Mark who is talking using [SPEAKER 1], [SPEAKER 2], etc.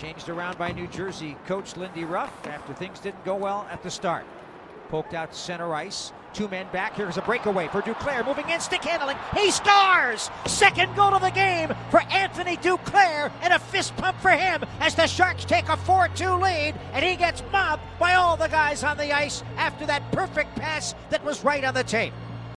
[SPEAKER 1] Changed around by New Jersey coach Lindy Ruff after things didn't go well at the start. Poked out to center ice. Two men back. Here's a breakaway for Duclair. Moving in, stick handling. He scores! Second goal of the game for Anthony Duclair, and a fist pump for him as the Sharks take a 4 2 lead, and he gets mobbed by all the guys on the ice after that perfect pass that was right on the tape.